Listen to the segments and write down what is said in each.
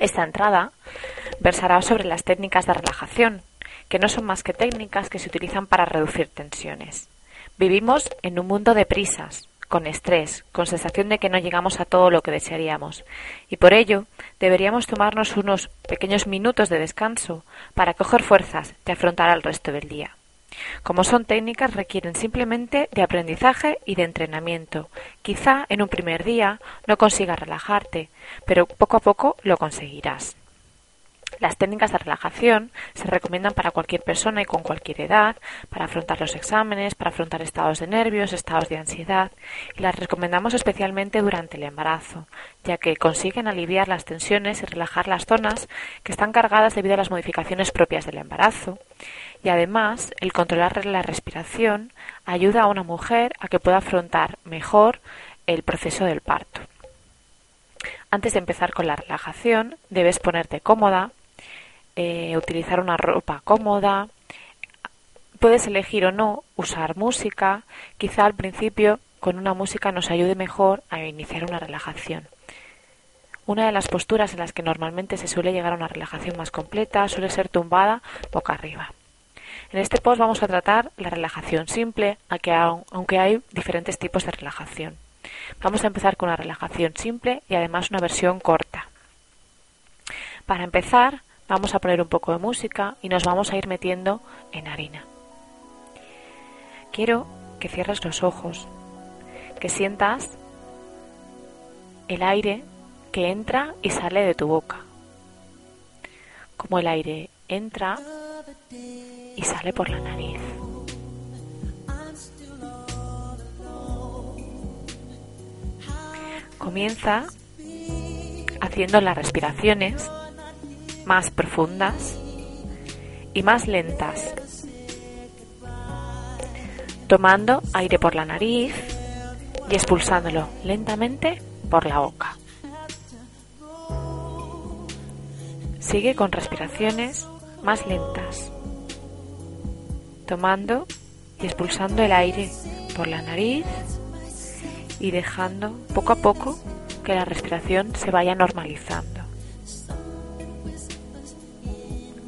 Esta entrada versará sobre las técnicas de relajación, que no son más que técnicas que se utilizan para reducir tensiones. Vivimos en un mundo de prisas, con estrés, con sensación de que no llegamos a todo lo que desearíamos, y por ello deberíamos tomarnos unos pequeños minutos de descanso para coger fuerzas de afrontar el resto del día. Como son técnicas, requieren simplemente de aprendizaje y de entrenamiento. Quizá en un primer día no consigas relajarte, pero poco a poco lo conseguirás. Las técnicas de relajación se recomiendan para cualquier persona y con cualquier edad, para afrontar los exámenes, para afrontar estados de nervios, estados de ansiedad, y las recomendamos especialmente durante el embarazo, ya que consiguen aliviar las tensiones y relajar las zonas que están cargadas debido a las modificaciones propias del embarazo. Y además, el controlar la respiración ayuda a una mujer a que pueda afrontar mejor el proceso del parto. Antes de empezar con la relajación, debes ponerte cómoda, eh, utilizar una ropa cómoda. Puedes elegir o no usar música. Quizá al principio con una música nos ayude mejor a iniciar una relajación. Una de las posturas en las que normalmente se suele llegar a una relajación más completa suele ser tumbada boca arriba. En este post vamos a tratar la relajación simple, aunque hay diferentes tipos de relajación. Vamos a empezar con una relajación simple y además una versión corta. Para empezar, Vamos a poner un poco de música y nos vamos a ir metiendo en harina. Quiero que cierres los ojos, que sientas el aire que entra y sale de tu boca. Como el aire entra y sale por la nariz. Comienza haciendo las respiraciones más profundas y más lentas, tomando aire por la nariz y expulsándolo lentamente por la boca. Sigue con respiraciones más lentas, tomando y expulsando el aire por la nariz y dejando poco a poco que la respiración se vaya normalizando.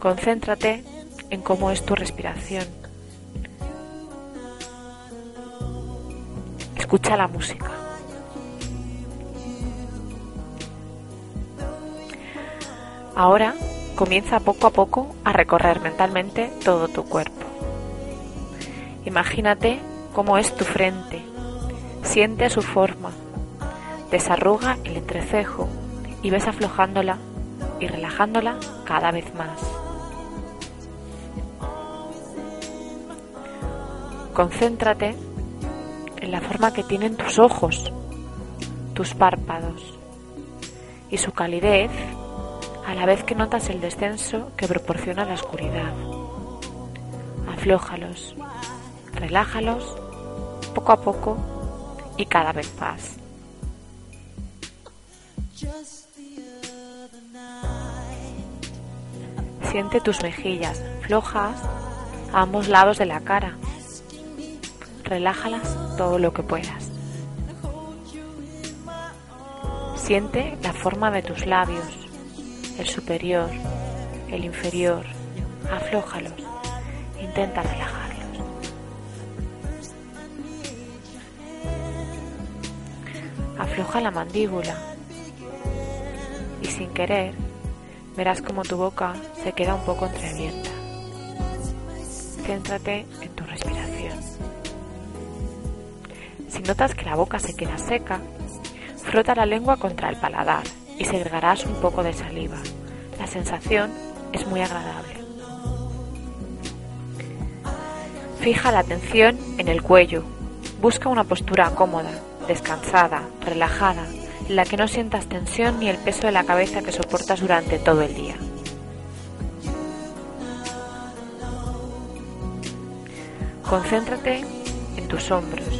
Concéntrate en cómo es tu respiración. Escucha la música. Ahora comienza poco a poco a recorrer mentalmente todo tu cuerpo. Imagínate cómo es tu frente. Siente su forma. Desarruga el entrecejo y ves aflojándola y relajándola cada vez más. Concéntrate en la forma que tienen tus ojos, tus párpados y su calidez a la vez que notas el descenso que proporciona la oscuridad. Aflójalos, relájalos poco a poco y cada vez más. Siente tus mejillas flojas a ambos lados de la cara relájalas todo lo que puedas. Siente la forma de tus labios, el superior, el inferior, aflójalos, intenta relajarlos. Afloja la mandíbula y sin querer verás como tu boca se queda un poco entreabierta. Céntrate en tu respiración. Si notas que la boca se queda seca, frota la lengua contra el paladar y segregarás un poco de saliva. La sensación es muy agradable. Fija la atención en el cuello. Busca una postura cómoda, descansada, relajada, en la que no sientas tensión ni el peso de la cabeza que soportas durante todo el día. Concéntrate en tus hombros,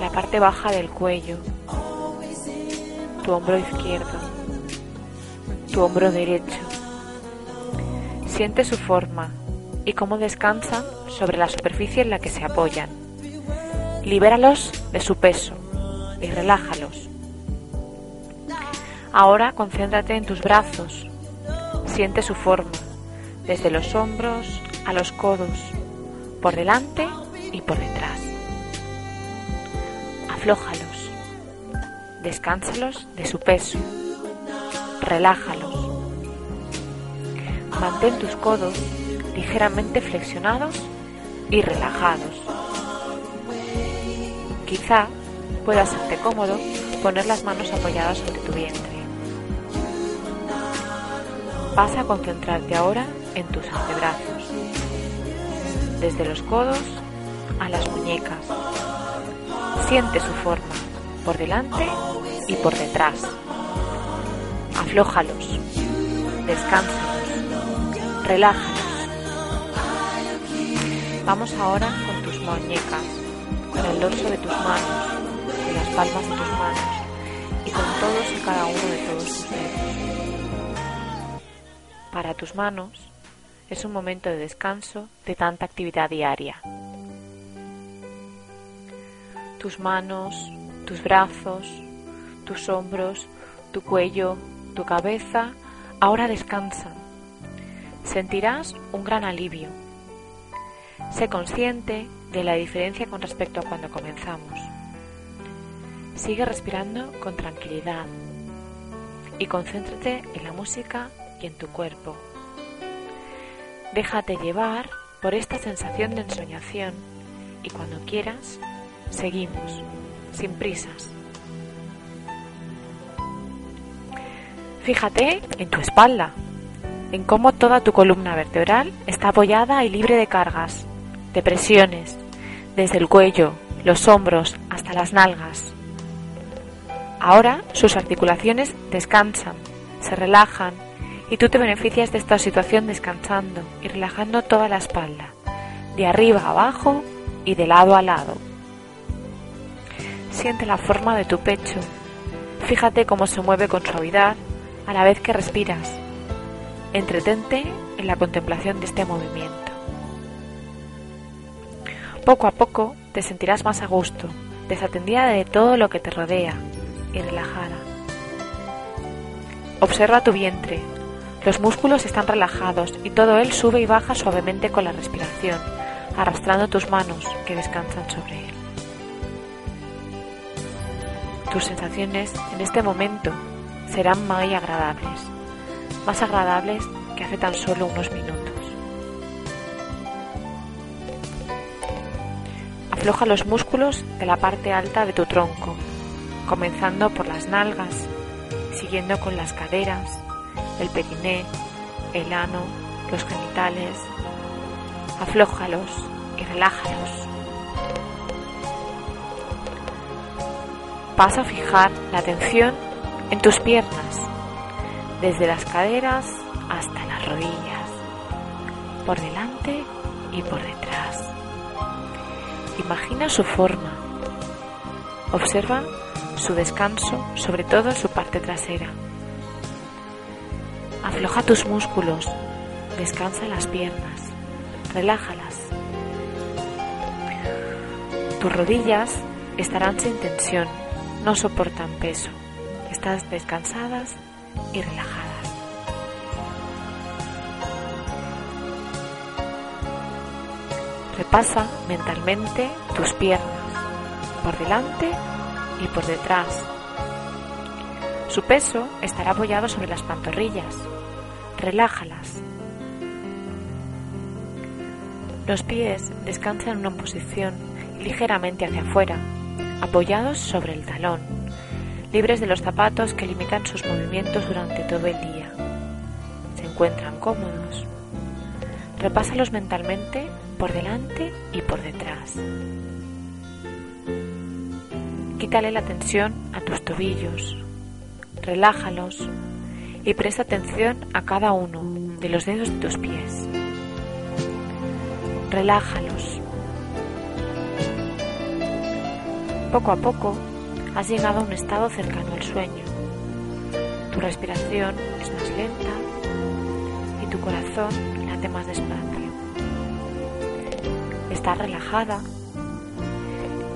la parte baja del cuello, tu hombro izquierdo, tu hombro derecho. Siente su forma y cómo descansan sobre la superficie en la que se apoyan. Libéralos de su peso y relájalos. Ahora concéntrate en tus brazos. Siente su forma, desde los hombros a los codos, por delante y por detrás. Aflójalos. Descánsalos de su peso. Relájalos. Mantén tus codos ligeramente flexionados y relajados. Quizá pueda serte cómodo poner las manos apoyadas sobre tu vientre. Vas a concentrarte ahora en tus antebrazos, desde los codos a las muñecas. Siente su forma, por delante y por detrás. Aflójalos, descánsalos, relájalos. Vamos ahora con tus muñecas, con el dorso de tus manos, con las palmas de tus manos y con todos y cada uno de todos tus dedos. Para tus manos es un momento de descanso de tanta actividad diaria. Tus manos, tus brazos, tus hombros, tu cuello, tu cabeza ahora descansan. Sentirás un gran alivio Sé consciente de la diferencia con respecto a cuando comenzamos. Sigue respirando con tranquilidad y concéntrate en la música y en tu cuerpo. Déjate llevar por esta sensación de ensoñación y cuando quieras, seguimos, sin prisas. Fíjate en tu espalda, en cómo toda tu columna vertebral está apoyada y libre de cargas presiones, desde el cuello, los hombros hasta las nalgas. Ahora sus articulaciones descansan, se relajan y tú te beneficias de esta situación descansando y relajando toda la espalda, de arriba a abajo y de lado a lado. Siente la forma de tu pecho. Fíjate cómo se mueve con suavidad a la vez que respiras. Entretente en la contemplación de este movimiento. Poco a poco te sentirás más a gusto, desatendida de todo lo que te rodea y relajada. Observa tu vientre. Los músculos están relajados y todo él sube y baja suavemente con la respiración, arrastrando tus manos que descansan sobre él. Tus sensaciones en este momento serán muy agradables, más agradables que hace tan solo unos minutos. Afloja los músculos de la parte alta de tu tronco, comenzando por las nalgas, siguiendo con las caderas, el periné, el ano, los genitales. Aflójalos y relájalos. Vas a fijar la atención en tus piernas, desde las caderas hasta las rodillas, por delante y por detrás. Imagina su forma. Observa su descanso, sobre todo en su parte trasera. Afloja tus músculos, descansa las piernas, relájalas. Tus rodillas estarán sin tensión, no soportan peso. Estás descansadas y relajadas. Repasa mentalmente tus piernas, por delante y por detrás. Su peso estará apoyado sobre las pantorrillas. Relájalas. Los pies descansan en una posición ligeramente hacia afuera, apoyados sobre el talón, libres de los zapatos que limitan sus movimientos durante todo el día. Se encuentran cómodos. Repásalos mentalmente por delante y por detrás. Quítale la tensión a tus tobillos, relájalos y presta atención a cada uno de los dedos de tus pies. Relájalos. Poco a poco has llegado a un estado cercano al sueño. Tu respiración es más lenta y tu corazón late más despacio. Estás relajada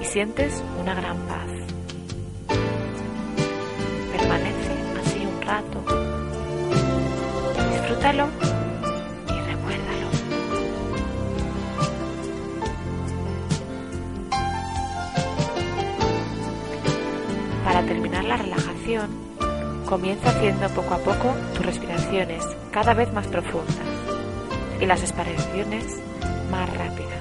y sientes una gran paz. Permanece así un rato. Disfrútalo comienza haciendo poco a poco tus respiraciones cada vez más profundas y las expiraciones más rápidas.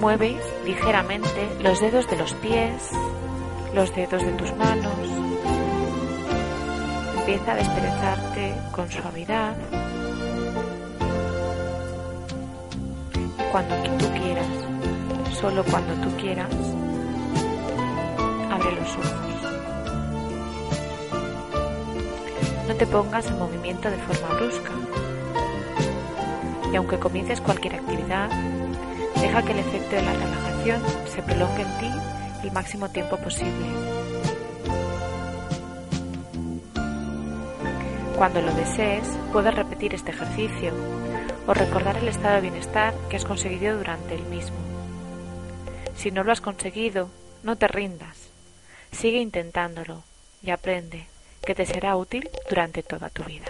Mueve ligeramente los dedos de los pies, los dedos de tus manos. Empieza a desperezarte con suavidad. Y cuando tú quieras, solo cuando tú quieras, abre los ojos. No te pongas en movimiento de forma brusca. Y aunque comiences cualquier actividad, Deja que el efecto de la relajación se prolongue en ti el máximo tiempo posible. Cuando lo desees, puedes repetir este ejercicio o recordar el estado de bienestar que has conseguido durante el mismo. Si no lo has conseguido, no te rindas. Sigue intentándolo y aprende que te será útil durante toda tu vida.